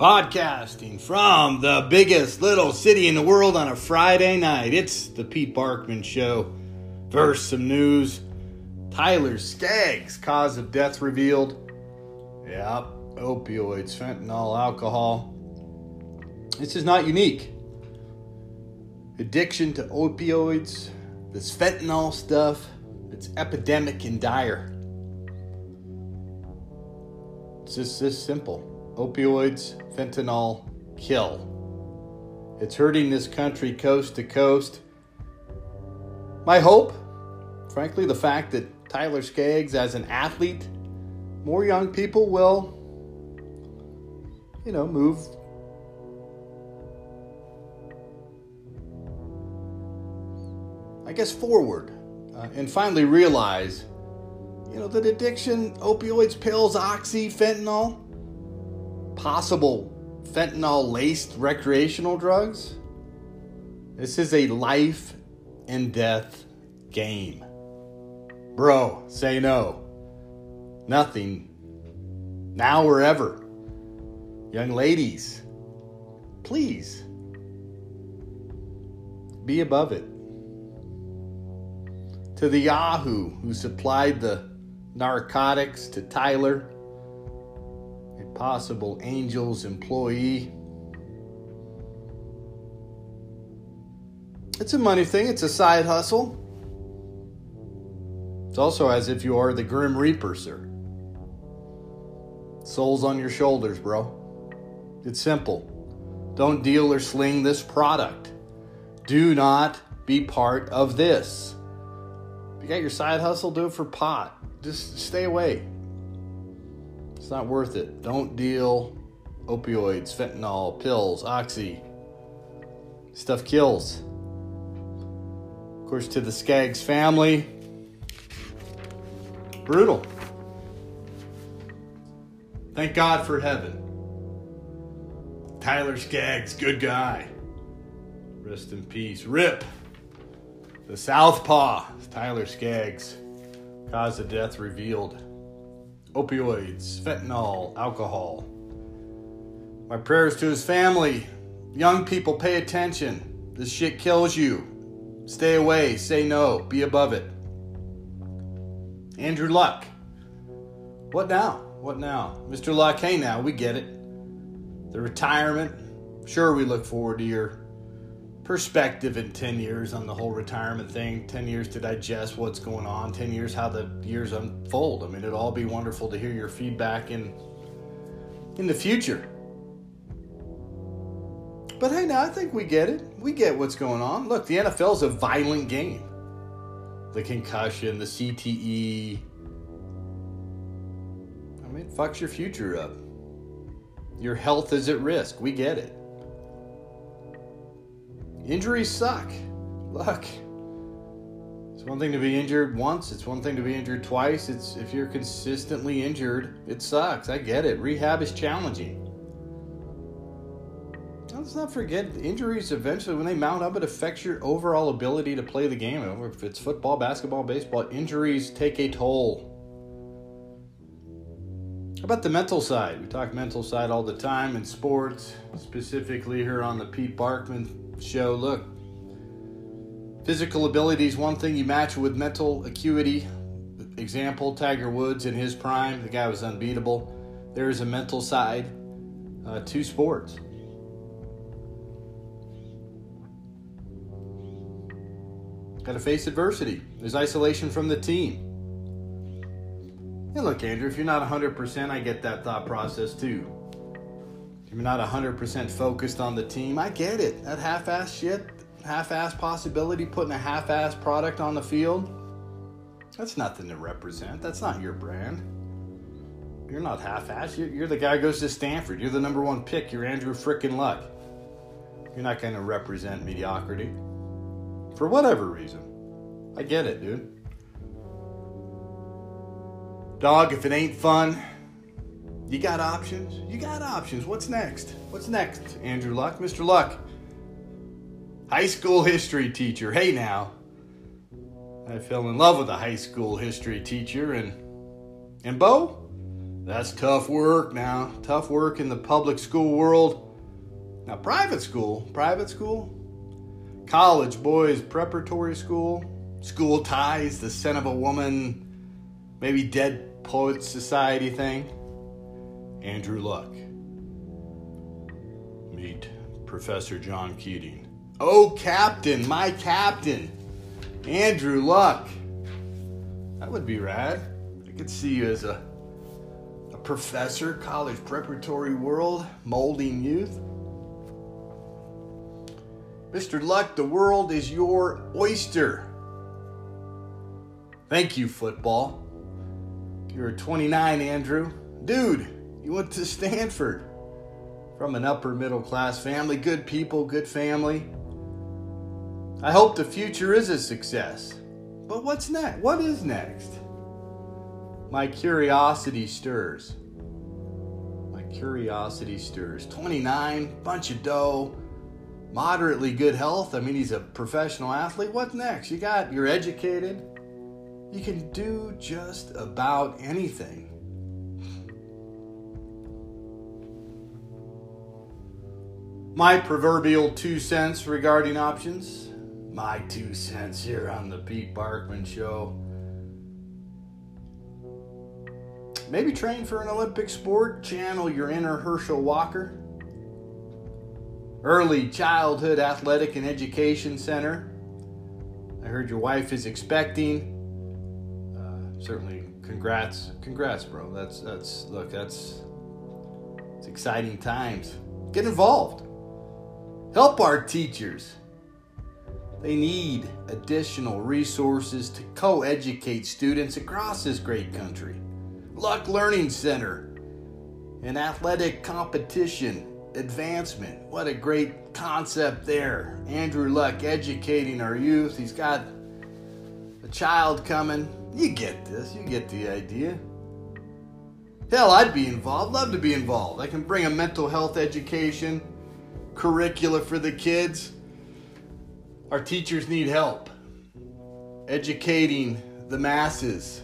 Podcasting from the biggest little city in the world on a Friday night. It's the Pete Barkman Show. First, some news. Tyler Skaggs, cause of death revealed. Yep, opioids, fentanyl, alcohol. This is not unique. Addiction to opioids, this fentanyl stuff, it's epidemic and dire. It's just this simple. Opioids, fentanyl, kill. It's hurting this country coast to coast. My hope, frankly, the fact that Tyler Skaggs, as an athlete, more young people will, you know, move I guess, forward uh, and finally realize, you know, that addiction, opioids, pills, oxy, fentanyl, possible fentanyl laced recreational drugs, this is a life and death game. Bro, say no. Nothing. Now or ever. Young ladies, please be above it to the Yahoo who supplied the narcotics to Tyler, possible Angels employee. It's a money thing, it's a side hustle. It's also as if you are the Grim Reaper, sir. Souls on your shoulders, bro. It's simple. Don't deal or sling this product. Do not be part of this. If you got your side hustle, do it for pot. Just stay away. It's not worth it. Don't deal opioids, fentanyl, pills, oxy. Stuff kills. Of course, to the Skaggs family, brutal. Thank God for heaven. Tyler Skaggs, good guy. Rest in peace. Rip. The Southpaw, Tyler Skaggs. Cause of death revealed. Opioids, fentanyl, alcohol. My prayers to his family. Young people, pay attention. This shit kills you. Stay away, say no, be above it. Andrew Luck. What now? What now? Mr. Luck, hey now, we get it. The retirement. Sure, we look forward to your perspective in 10 years on the whole retirement thing 10 years to digest what's going on 10 years how the years unfold. I mean it'd all be wonderful to hear your feedback in in the future. But hey now i think we get it. We get what's going on. Look the nfl is a violent game. The concussion the cte i mean fucks your future up. Your health is at risk. We get it Injuries suck. Look, it's one thing to be injured once, it's one thing to be injured twice. It's if you're consistently injured, it sucks. I get it. Rehab is challenging. Let's not forget injuries eventually when they mount up it affects your overall ability to play the game. If it's football, basketball, baseball, injuries take a toll. How about the mental side? We talk mental side all the time in sports, specifically here on the Pete Barkman show look, physical ability is one thing you match with mental acuity. Example Tiger Woods in his prime, the guy was unbeatable. There is a mental side uh, to sports. Got to face adversity. There's isolation from the team. And look, Andrew, if you're not 100%, I get that thought process too you're not 100% focused on the team, I get it. That half ass shit, half ass possibility, putting a half ass product on the field, that's nothing to represent. That's not your brand. You're not half ass. You're, you're, the guy who goes to Stanford. You're the number one pick. You're Andrew frickin' Luck. You're not going to represent mediocrity. For whatever reason. I get it, dude. Dog, if it ain't fun, you got options? You got options. What's next? What's next, Andrew Luck? Mr. Luck, high school history teacher. Hey now. I fell in love with a high school history teacher and and Bo, That's tough work now. Tough work in the public school world. Now, private school, private school, college boys, preparatory school, school ties, the son of a woman, maybe dead poets society thing. Andrew Luck. Meet Professor John Keating. Oh, Captain, my Captain, Andrew Luck. That would be rad. I could see you as a, a professor, college preparatory world, molding youth. Mr. Luck, the world is your oyster. Thank you, football. You're 29, Andrew. Dude, you went to Stanford. From an upper middle class family, good people, good family. I hope the future is a success. But what's next? What is next? My curiosity stirs. My curiosity stirs. 29, bunch of dough, moderately good health. I mean, he's a professional athlete. What next? You got, you're educated. You can do just about anything. My proverbial two cents regarding options. My two cents here on the Pete Barkman Show. Maybe train for an Olympic sport, channel your inner Herschel Walker. Early Childhood Athletic and Education Center. I heard your wife is expecting. Certainly, congrats, congrats, bro. That's that's look, that's it's exciting times. Get involved. Help our teachers. They need additional resources to co educate students across this great country. Luck Learning Center, an athletic competition advancement. What a great concept there. Andrew Luck educating our youth. He's got a child coming. You get this, you get the idea. Hell, I'd be involved, love to be involved. I can bring a mental health education curricula for the kids. Our teachers need help educating the masses.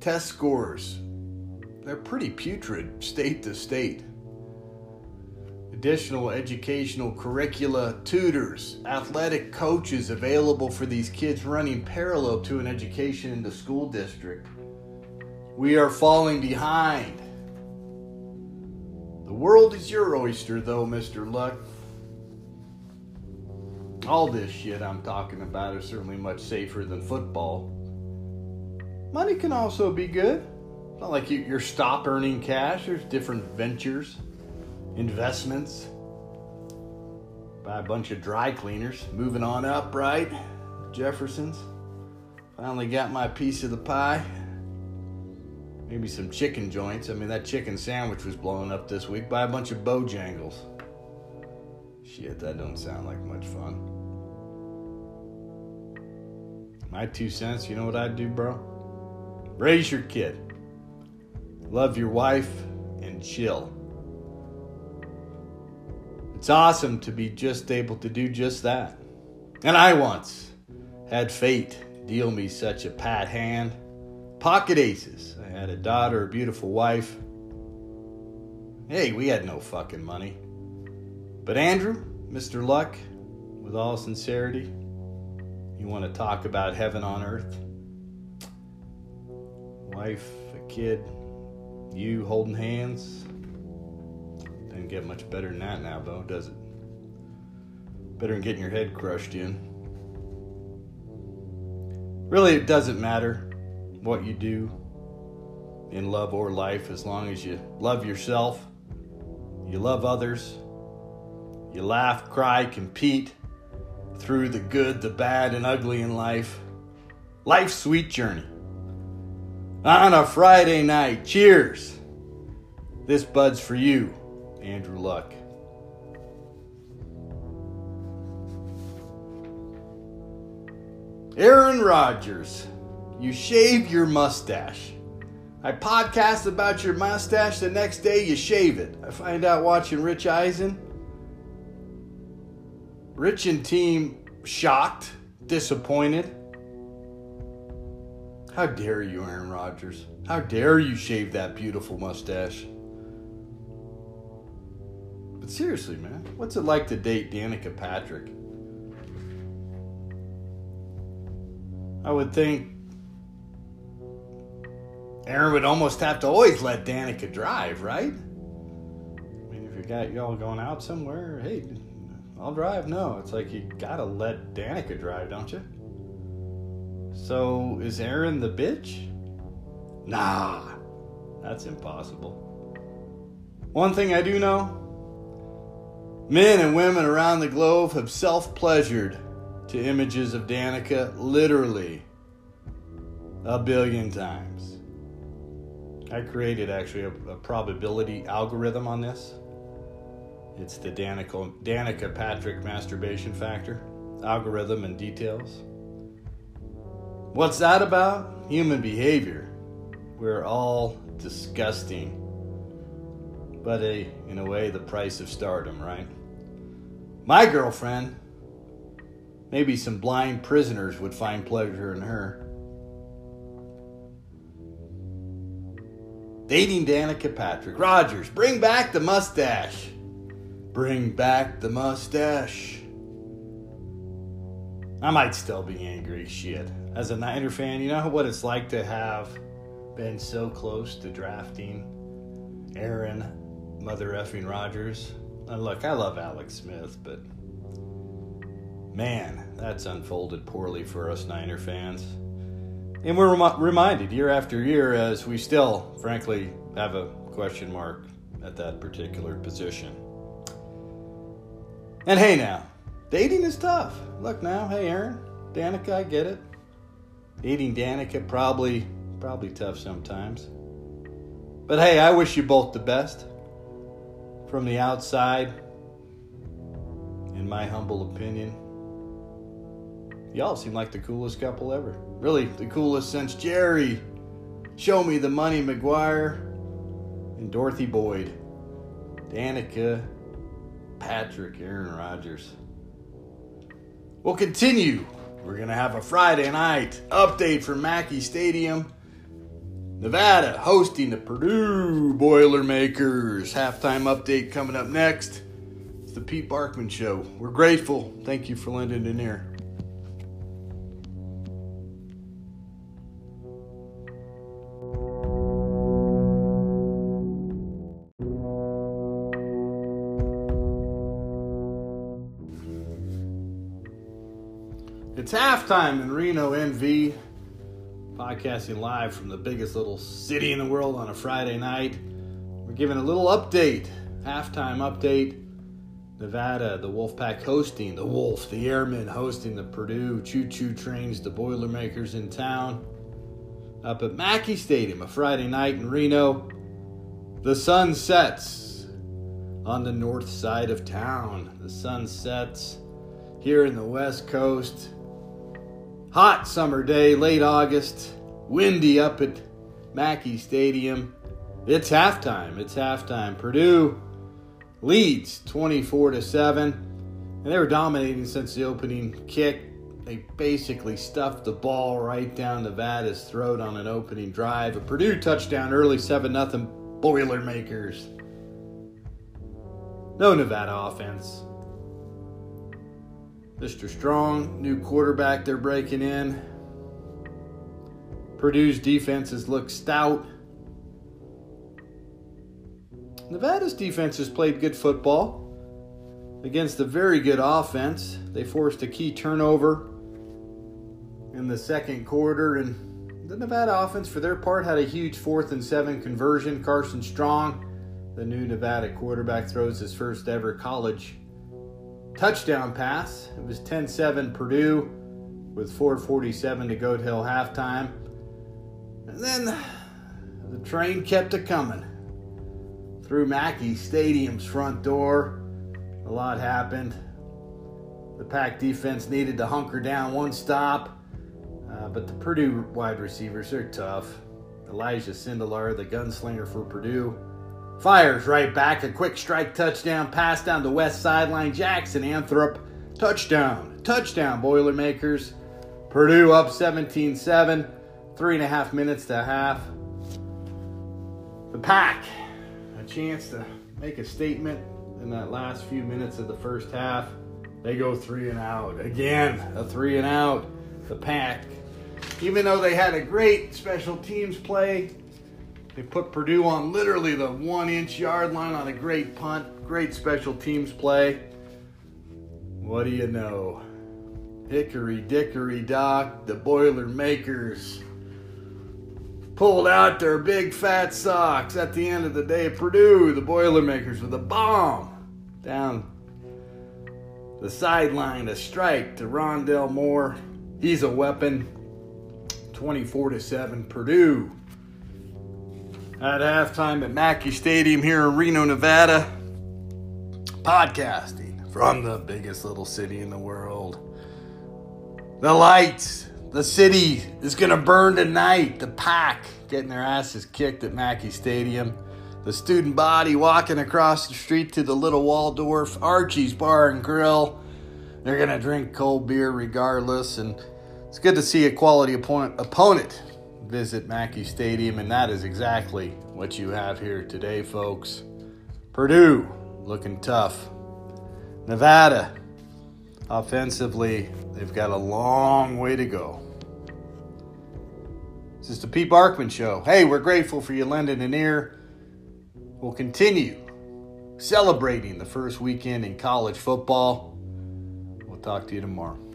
Test scores, they're pretty putrid state to state. Additional educational curricula, tutors, athletic coaches available for these kids running parallel to an education in the school district. We are falling behind. The world is your oyster, though, Mr. Luck. All this shit I'm talking about is certainly much safer than football. Money can also be good. It's not like you, are stop earning cash. There's different ventures, investments. Buy a bunch of dry cleaners. Moving on up, right? Jefferson's. Finally got my piece of the pie. Maybe some chicken joints. I mean, that chicken sandwich was blowing up this week. Buy a bunch of Bojangles. Shit, that don't sound like much fun. My two cents, you know what I'd do, bro? Raise your kid. Love your wife and chill. It's awesome to be just able to do just that. And I once had fate deal me such a pat hand. Pocket aces. I had a daughter, a beautiful wife. Hey, we had no fucking money. But Andrew, Mr. Luck, with all sincerity, you want to talk about heaven on earth? Wife, a kid, you holding hands. Doesn't get much better than that now, though, does it? Better than getting your head crushed in. Really, it doesn't matter what you do in love or life as long as you love yourself, you love others, you laugh, cry, compete through the good, the bad, and ugly in life. Life's sweet journey. On a Friday night, cheers. This bud's for you, Andrew Luck. Aaron Rodgers, you shave your mustache. I podcast about your mustache, the next day you shave it. I find out watching Rich Eisen Rich and team shocked, disappointed. How dare you, Aaron Rodgers? How dare you shave that beautiful mustache? But seriously, man, what's it like to date Danica Patrick? I would think Aaron would almost have to always let Danica drive, right? I mean, if you got y'all going out somewhere, hey, I'll drive. No, it's like you gotta let Danica drive, don't you? So is Aaron the bitch? Nah, that's impossible. One thing I do know men and women around the globe have self pleasured to images of Danica literally a billion times. I created actually a, a probability algorithm on this. It's the Danica, Danica Patrick masturbation factor algorithm and details. What's that about? Human behavior. We're all disgusting. But a, in a way, the price of stardom, right? My girlfriend, maybe some blind prisoners would find pleasure in her. Dating Danica Patrick. Rodgers, bring back the mustache. Bring back the mustache. I might still be angry. Shit. As a Niner fan, you know what it's like to have been so close to drafting Aaron Mother effing Rodgers. And look, I love Alex Smith, but man, that's unfolded poorly for us Niner fans. And we're rem- reminded year after year as we still, frankly, have a question mark at that particular position. And hey, now, dating is tough. Look now, hey, Aaron, Danica, I get it. Dating Danica probably probably tough sometimes. But hey, I wish you both the best. From the outside, in my humble opinion, y'all seem like the coolest couple ever. Really, the coolest since Jerry, Show Me the Money Maguire, and Dorothy Boyd. Danica, Patrick, Aaron Rodgers. We'll continue. We're going to have a Friday night update from Mackey Stadium. Nevada hosting the Purdue Boilermakers. Halftime update coming up next. It's the Pete Barkman Show. We're grateful. Thank you for lending an ear. It's halftime in Reno, NV. Podcasting live from the biggest little city in the world on a Friday night. We're giving a little update, halftime update. Nevada, the Wolfpack hosting, the Wolf, the Airmen hosting the Purdue Choo Choo Trains, the Boilermakers in town. Up at Mackey Stadium, a Friday night in Reno. The sun sets on the north side of town. The sun sets here in the west coast. Hot summer day, late August, windy up at Mackey Stadium. It's halftime. It's halftime. Purdue leads 24 to 7. And they were dominating since the opening kick. They basically stuffed the ball right down Nevada's throat on an opening drive. A Purdue touchdown early 7 0 Boilermakers. No Nevada offense. Mr. Strong, new quarterback they're breaking in. Purdue's defenses look stout. Nevada's defense has played good football against a very good offense. They forced a key turnover in the second quarter, and the Nevada offense, for their part, had a huge fourth and seven conversion. Carson Strong, the new Nevada quarterback, throws his first ever college touchdown pass. It was 10 7 Purdue with 4.47 to go till halftime. And then the train kept a coming through Mackey Stadium's front door. A lot happened. The Pack defense needed to hunker down one stop, uh, but the Purdue wide receivers are tough. Elijah Sindelar, the gunslinger for Purdue, Fires right back. A quick strike touchdown pass down the west sideline. Jackson Anthrop. Touchdown. Touchdown, Boilermakers. Purdue up 17 7. three and a half minutes to half. The pack, a chance to make a statement in that last few minutes of the first half. They go three and out. Again, a three and out. The pack. Even though they had a great special teams play, they put Purdue on literally the one inch yard line on a great punt. Great special teams play. What do you know? Hickory dickory dock, the Boilermakers pulled out their big fat socks at the end of the day. Purdue, the Boilermakers, with a bomb down the sideline, a strike to Rondale Moore. He's a weapon. 24 to 7, Purdue. At halftime at Mackey Stadium here in Reno, Nevada. Podcasting from the biggest little city in the world. The lights, the city is going to burn tonight. The pack getting their asses kicked at Mackey Stadium. The student body walking across the street to the little Waldorf Archie's Bar and Grill. They're going to drink cold beer regardless. And it's good to see a quality opponent visit Mackey Stadium. And that is exactly what you have here today, folks. Purdue looking tough. Nevada offensively, they've got a long way to go. This is the Pete Barkman Show. Hey, we're grateful for you lending an ear. We'll continue celebrating the first weekend in college football. We'll talk to you tomorrow.